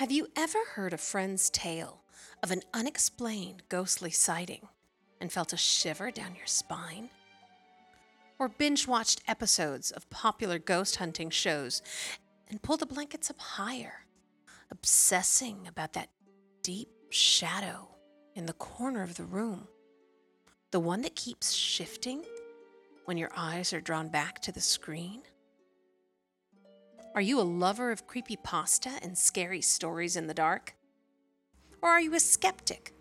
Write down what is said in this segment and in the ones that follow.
Have you ever heard a friend's tale of an unexplained ghostly sighting and felt a shiver down your spine? Or binge watched episodes of popular ghost hunting shows and pulled the blankets up higher, obsessing about that deep shadow in the corner of the room? The one that keeps shifting when your eyes are drawn back to the screen? Are you a lover of creepy pasta and scary stories in the dark? Or are you a skeptic?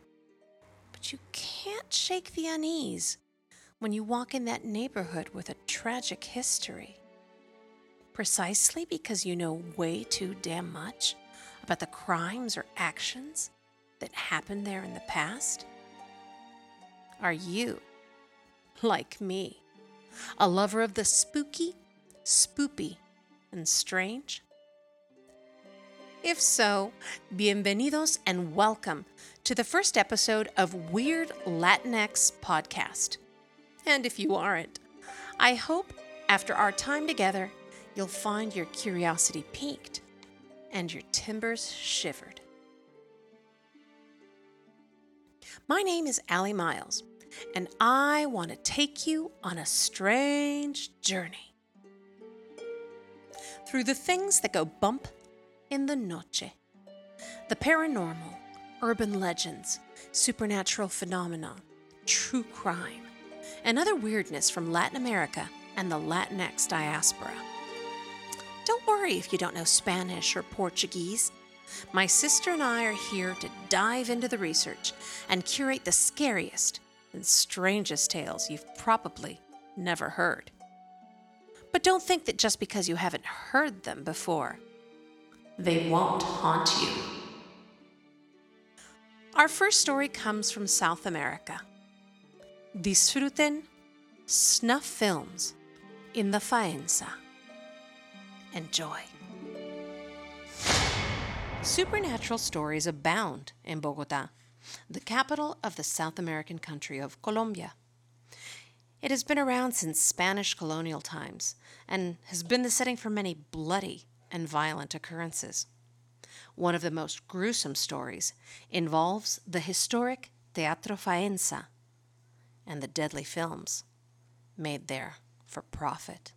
But you can't shake the unease when you walk in that neighborhood with a tragic history. Precisely because you know way too damn much about the crimes or actions that happened there in the past? Are you, like me, a lover of the spooky, spoopy, and strange? If so, bienvenidos and welcome to the first episode of Weird Latinx Podcast. And if you aren't, I hope after our time together, you'll find your curiosity piqued and your timbers shivered. My name is Allie Miles, and I want to take you on a strange journey through the things that go bump in the noche. The paranormal, urban legends, supernatural phenomena, true crime, and other weirdness from Latin America and the Latinx diaspora. Don't worry if you don't know Spanish or Portuguese. My sister and I are here to dive into the research and curate the scariest and strangest tales you've probably never heard. But don't think that just because you haven't heard them before, they won't haunt you. Our first story comes from South America. Disfruten snuff films in the Faenza. Enjoy. Supernatural stories abound in Bogota, the capital of the South American country of Colombia. It has been around since Spanish colonial times and has been the setting for many bloody and violent occurrences. One of the most gruesome stories involves the historic Teatro Faenza and the deadly films made there for profit.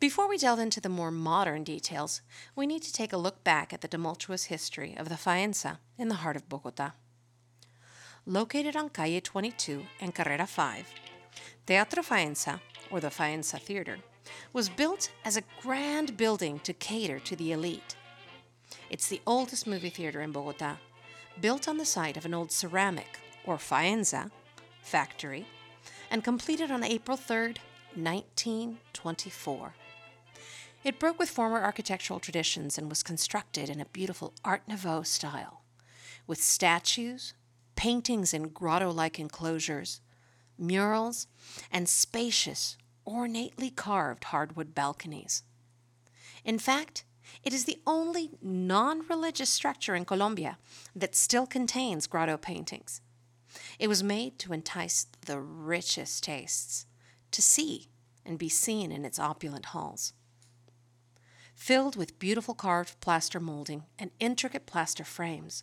Before we delve into the more modern details, we need to take a look back at the tumultuous history of the Faenza in the heart of Bogota. Located on Calle 22 and Carrera 5, Teatro Faenza, or the Faenza Theater, was built as a grand building to cater to the elite. It's the oldest movie theater in Bogota, built on the site of an old ceramic, or Faenza, factory, and completed on April 3, 1924. It broke with former architectural traditions and was constructed in a beautiful Art Nouveau style, with statues, paintings in grotto like enclosures, murals, and spacious, ornately carved hardwood balconies. In fact, it is the only non religious structure in Colombia that still contains grotto paintings. It was made to entice the richest tastes, to see and be seen in its opulent halls. Filled with beautiful carved plaster molding and intricate plaster frames,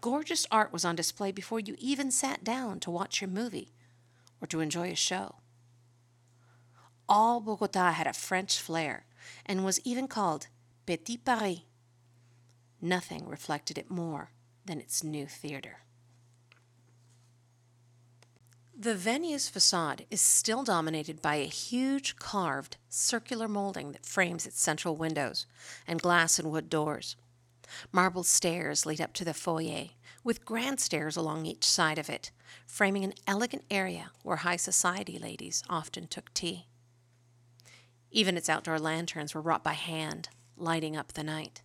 gorgeous art was on display before you even sat down to watch your movie or to enjoy a show. All Bogota had a French flair and was even called Petit Paris. Nothing reflected it more than its new theater. The venue's facade is still dominated by a huge carved circular molding that frames its central windows and glass and wood doors. Marble stairs lead up to the foyer, with grand stairs along each side of it, framing an elegant area where high society ladies often took tea. Even its outdoor lanterns were wrought by hand, lighting up the night.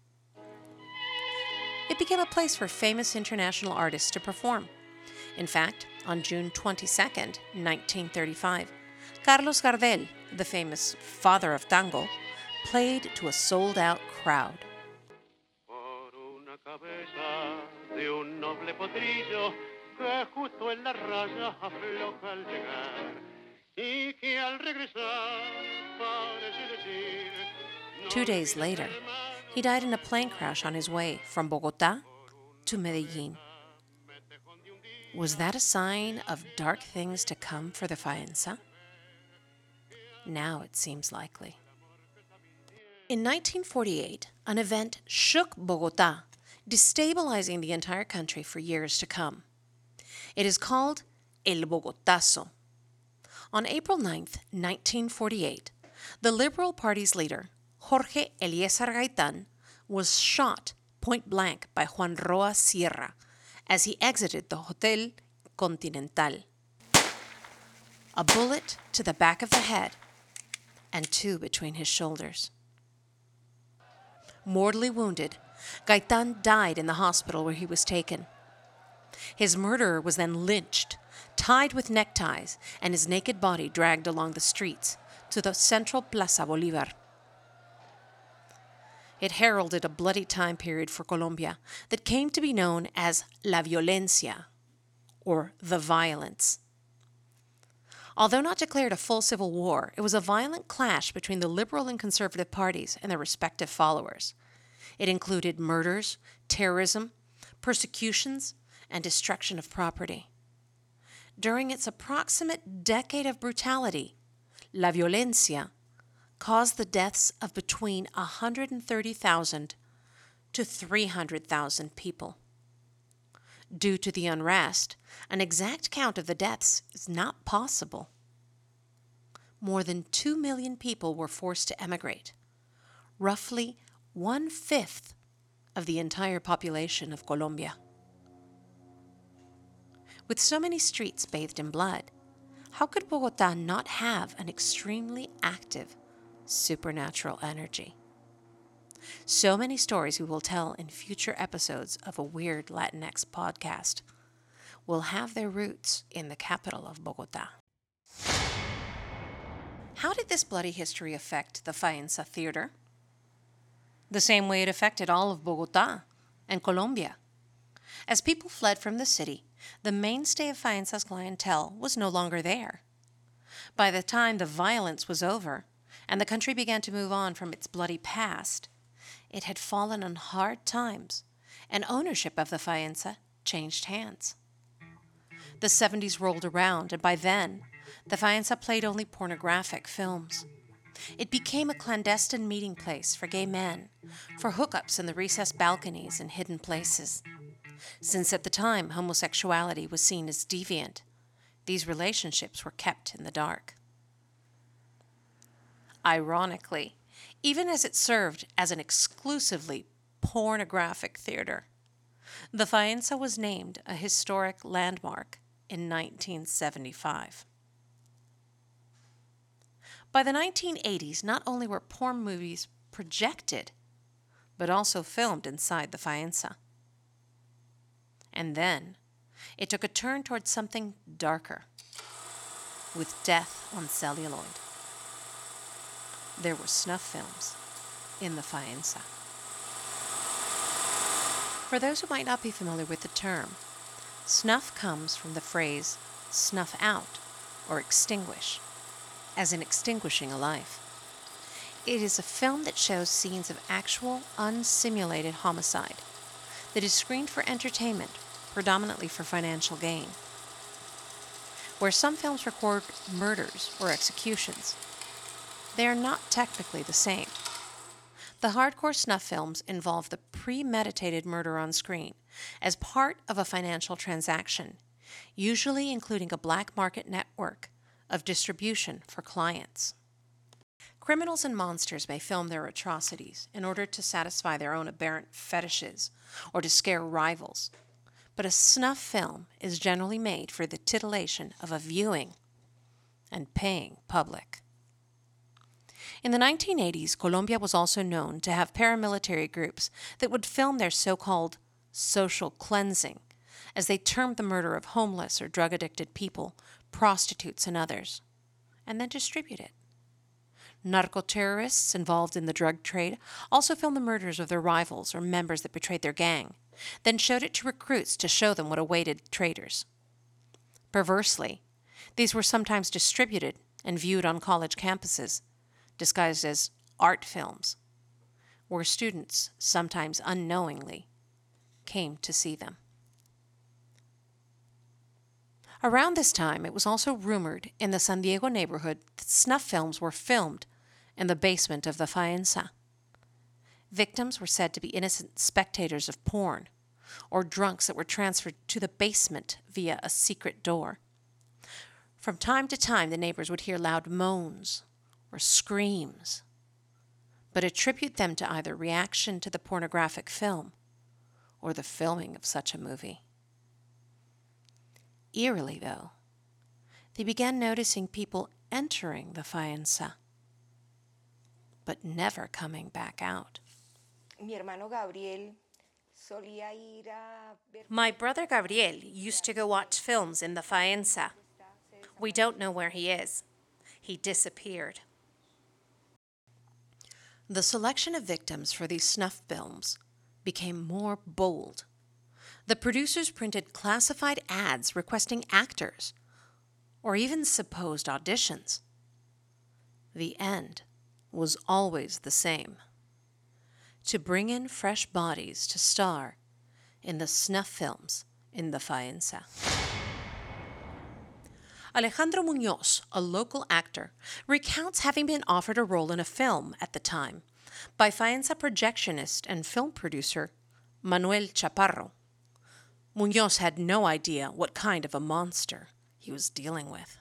It became a place for famous international artists to perform. In fact, on June 22, 1935, Carlos Gardel, the famous father of tango, played to a sold out crowd. Que justo en la raya afloja al llegar y que al regresar parece decir. Two days later, He died in a plane crash on his way from Bogota to Medellin. Was that a sign of dark things to come for the Faenza? Now it seems likely. In 1948, an event shook Bogota, destabilizing the entire country for years to come. It is called El Bogotazo. On April 9, 1948, the Liberal Party's leader, Jorge Eliécer Gaitan, was shot point blank by Juan Roa Sierra as he exited the Hotel Continental. A bullet to the back of the head and two between his shoulders. Mortally wounded, Gaitan died in the hospital where he was taken. His murderer was then lynched, tied with neckties, and his naked body dragged along the streets to the central Plaza Bolivar. It heralded a bloody time period for Colombia that came to be known as La Violencia, or the violence. Although not declared a full civil war, it was a violent clash between the liberal and conservative parties and their respective followers. It included murders, terrorism, persecutions, and destruction of property. During its approximate decade of brutality, La Violencia caused the deaths of between 130,000 to 300,000 people. Due to the unrest, an exact count of the deaths is not possible. More than 2 million people were forced to emigrate, roughly one fifth of the entire population of Colombia. With so many streets bathed in blood, how could Bogota not have an extremely active supernatural energy. So many stories we will tell in future episodes of a Weird Latinx podcast will have their roots in the capital of Bogota. How did this bloody history affect the Faenza Theater? The same way it affected all of Bogota and Colombia. As people fled from the city, the mainstay of Faenza's clientele was no longer there. By the time the violence was over, and the country began to move on from its bloody past, it had fallen on hard times, and ownership of the Faenza changed hands. The 70s rolled around, and by then, the Faenza played only pornographic films. It became a clandestine meeting place for gay men, for hookups in the recessed balconies and hidden places. Since at the time homosexuality was seen as deviant, these relationships were kept in the dark. Ironically, even as it served as an exclusively pornographic theater, the Faenza was named a historic landmark in 1975. By the 1980s, not only were porn movies projected, but also filmed inside the Faenza. And then it took a turn towards something darker, with death on celluloid there were snuff films in the Faenza. For those who might not be familiar with the term, snuff comes from the phrase snuff out or extinguish, as in extinguishing a life. It is a film that shows scenes of actual, unsimulated homicide that is screened for entertainment, predominantly for financial gain. Where some films record murders or executions, they are not technically the same. The hardcore snuff films involve the premeditated murder on screen as part of a financial transaction, usually including a black market network of distribution for clients. Criminals and monsters may film their atrocities in order to satisfy their own aberrant fetishes or to scare rivals, but a snuff film is generally made for the titillation of a viewing and paying public. In the 1980s, Colombia was also known to have paramilitary groups that would film their so called social cleansing, as they termed the murder of homeless or drug addicted people, prostitutes, and others, and then distribute it. Narco terrorists involved in the drug trade also filmed the murders of their rivals or members that betrayed their gang, then showed it to recruits to show them what awaited traitors. Perversely, these were sometimes distributed and viewed on college campuses disguised as art films, where students, sometimes unknowingly, came to see them. Around this time, it was also rumored in the San Diego neighborhood that snuff films were filmed in the basement of the Faenza. Victims were said to be innocent spectators of porn or drunks that were transferred to the basement via a secret door. From time to time, the neighbors would hear loud moans or screams, but attribute them to either reaction to the pornographic film or the filming of such a movie. Eerily, though, they began noticing people entering the Faenza, but never coming back out. Mi hermano Gabriel solía ir a My brother Gabriel used to go watch films in the Faenza. We don't know where he is. He disappeared. The selection of victims for these snuff films became more bold. The producers printed classified ads requesting actors, or even supposed auditions. The end was always the same to bring in fresh bodies to star in the snuff films in the Faenza. Alejandro Munoz, a local actor, recounts having been offered a role in a film at the time by Faenza projectionist and film producer Manuel Chaparro. Munoz had no idea what kind of a monster he was dealing with.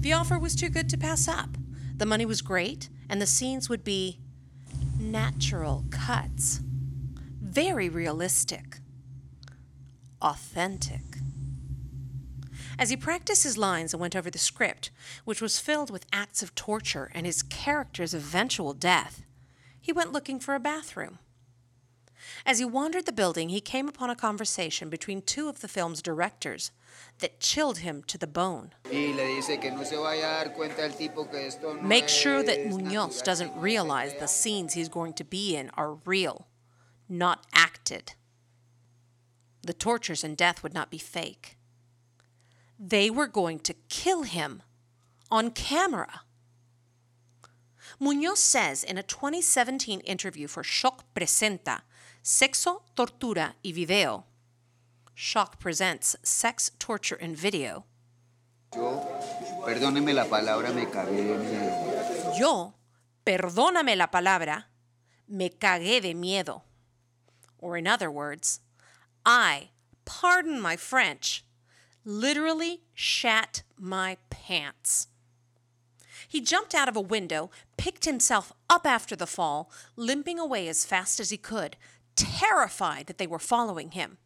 The offer was too good to pass up. The money was great, and the scenes would be natural cuts, very realistic, authentic. As he practiced his lines and went over the script, which was filled with acts of torture and his character's eventual death, he went looking for a bathroom. As he wandered the building, he came upon a conversation between two of the film's directors that chilled him to the bone. Make sure that Munoz doesn't realize the scenes he's going to be in are real, not acted. The tortures and death would not be fake. They were going to kill him on camera. Munoz says in a 2017 interview for Shock Presenta, Sexo, Tortura y Video, Shock presents Sex, Torture, and Video. Yo, perdóneme la palabra, me cagué de miedo. Yo, perdóname la palabra, me cagué de miedo. Or in other words, I, pardon my French, literally shat my pants. He jumped out of a window, picked himself up after the fall, limping away as fast as he could, terrified that they were following him.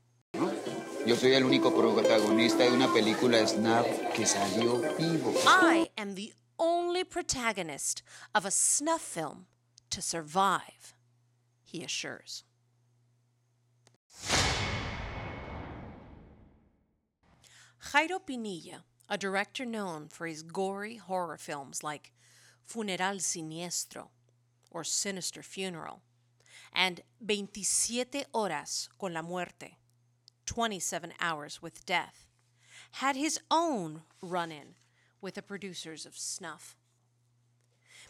Yo soy el único protagonista de una película snuff que salió vivo. I am the only protagonist of a snuff film to survive, he assures. Jairo Pinilla, a director known for his gory horror films like Funeral Siniestro or Sinister Funeral and 27 Horas con la Muerte, 27 Hours with Death, had his own run in with the producers of Snuff.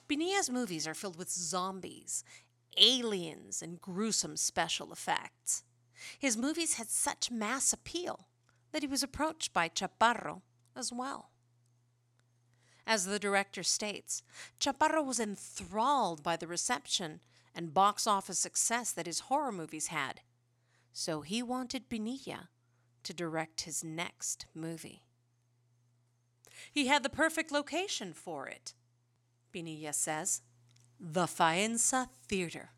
Pinilla's movies are filled with zombies, aliens, and gruesome special effects. His movies had such mass appeal that he was approached by Chaparro as well. As the director states, Chaparro was enthralled by the reception and box office success that his horror movies had, so he wanted Pinilla to direct his next movie. He had the perfect location for it, Pinilla says the Faenza Theater.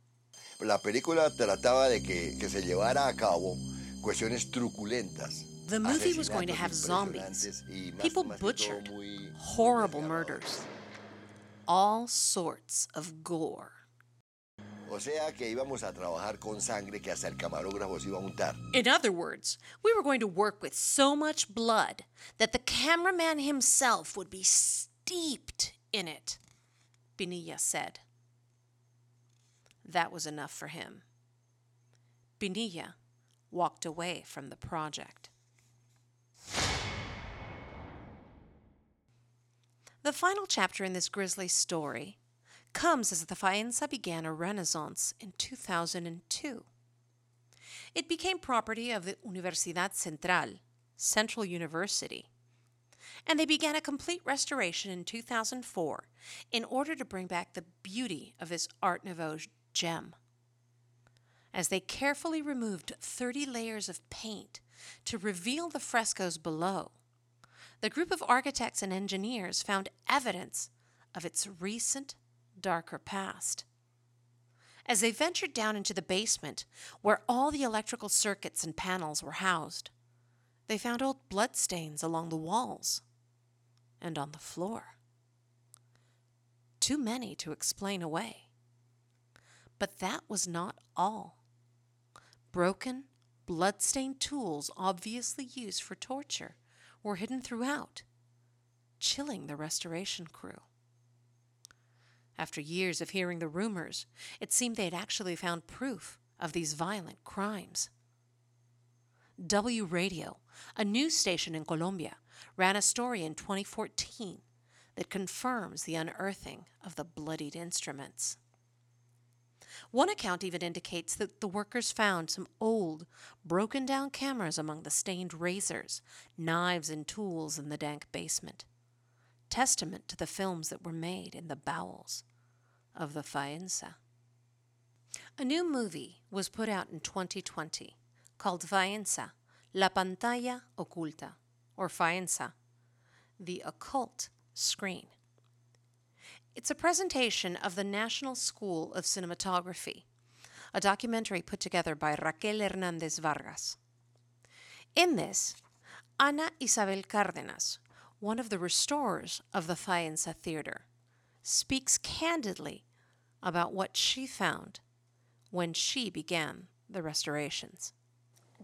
La película trataba de que, que se llevara a cabo cuestiones truculentas. The movie was going to have zombies, impresionantes y más- people más que todo butchered, horrible murders, all sorts of gore. O sea que íbamos a trabajar con sangre que hasta el camarógrafo se iba a untar. In other words, we were going to work with so much blood that the cameraman himself would be steeped in it, Pinilla said. That was enough for him. Pinilla walked away from the project. The final chapter in this grisly story comes as the Faenza began a renaissance in 2002. It became property of the Universidad Central, Central University, and they began a complete restoration in 2004 in order to bring back the beauty of this Art Nouveau gem. As they carefully removed 30 layers of paint to reveal the frescoes below, the group of architects and engineers found evidence of its recent, darker past. As they ventured down into the basement, where all the electrical circuits and panels were housed, they found old bloodstains along the walls and on the floor. Too many to explain away. But that was not all. Broken, blood-stained tools obviously used for torture were hidden throughout, chilling the restoration crew. After years of hearing the rumors, it seemed they had actually found proof of these violent crimes. W Radio, a news station in Colombia, ran a story in 2014 that confirms the unearthing of the bloodied instruments. One account even indicates that the workers found some old, broken down cameras among the stained razors, knives, and tools in the dank basement, testament to the films that were made in the bowels of the Faenza. A new movie was put out in 2020 called Faenza, La Pantalla Oculta, or Faenza, the occult screen. It's a presentation of the National School of Cinematography, a documentary put together by Raquel Hernandez Vargas. In this, Ana Isabel Cárdenas, one of the restorers of the Faenza Theater, speaks candidly about what she found when she began the restorations.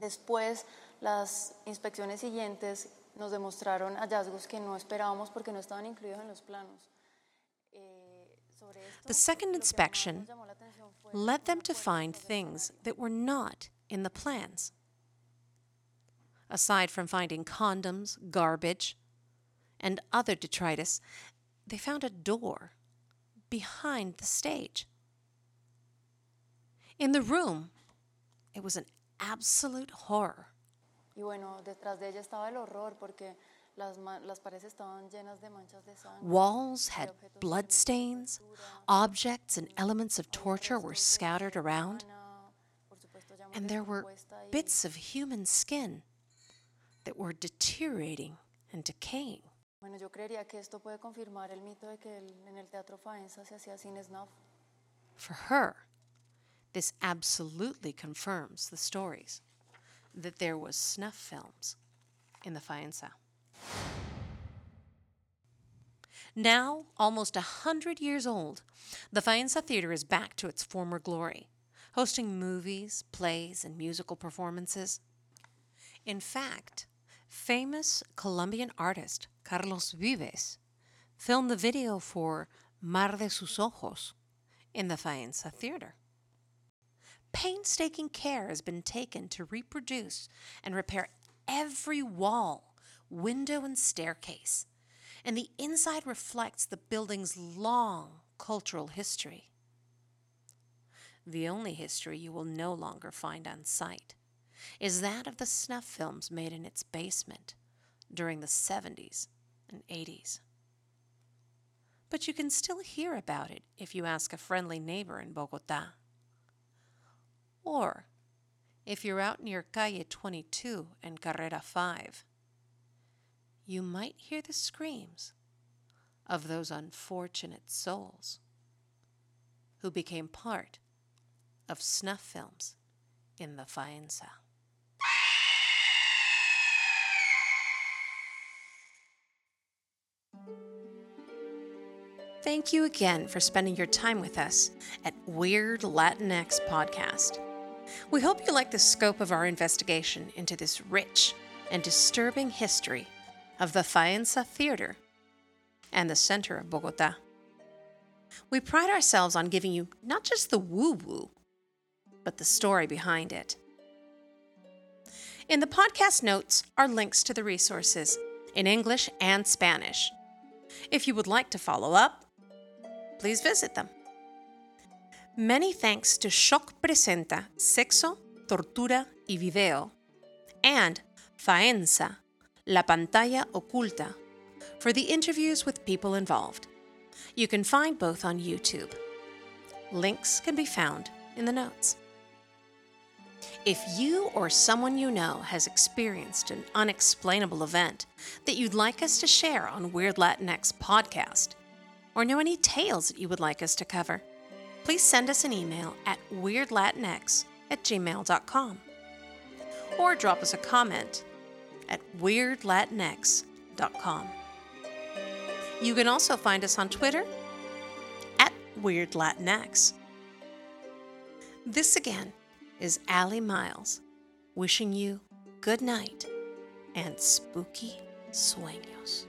Después, las inspecciones siguientes nos demostraron hallazgos que no esperábamos porque no estaban incluidos en los planos. Eh, the second inspection led them to find things that were not in the plans. Aside from finding condoms, garbage, and other detritus, they found a door behind the stage. In the room, it was an absolute horror. Y bueno, detrás de ella estaba el horror porque las, las paredes estaban llenas de manchas de sangre. Walls had blood stains, objects and elements of torture were scattered around, and there were bits of human skin that were deteriorating and decaying. Bueno, yo creería que esto puede confirmar el mito de que el, en el teatro Faenza se hacía snuff. For her, this absolutely confirms the stories that there was snuff films in the Faenza. Now, almost a hundred years old, the Faenza Theater is back to its former glory, hosting movies, plays, and musical performances. In fact, famous Colombian artist Carlos Vives filmed the video for Mar de sus Ojos in the Faenza Theater. Painstaking care has been taken to reproduce and repair every wall, window, and staircase, and the inside reflects the building's long cultural history. The only history you will no longer find on site is that of the snuff films made in its basement during the 70s and 80s. But you can still hear about it if you ask a friendly neighbor in Bogota. Or if you're out near Calle 22 and Carrera 5, you might hear the screams of those unfortunate souls who became part of snuff films in the Faenza. Thank you again for spending your time with us at Weird Latinx Podcast. We hope you like the scope of our investigation into this rich and disturbing history of the Faenza Theater and the center of Bogota. We pride ourselves on giving you not just the woo woo, but the story behind it. In the podcast notes are links to the resources in English and Spanish. If you would like to follow up, please visit them. Many thanks to Shock Presenta Sexo, Tortura y Video and Faenza, La Pantalla Oculta, for the interviews with people involved. You can find both on YouTube. Links can be found in the notes. If you or someone you know has experienced an unexplainable event that you'd like us to share on Weird Latinx podcast, or know any tales that you would like us to cover, please send us an email at weirdlatinx at gmail.com or drop us a comment at weirdlatinx.com. You can also find us on Twitter at weirdlatinx. This again is Allie Miles wishing you good night and spooky sueños.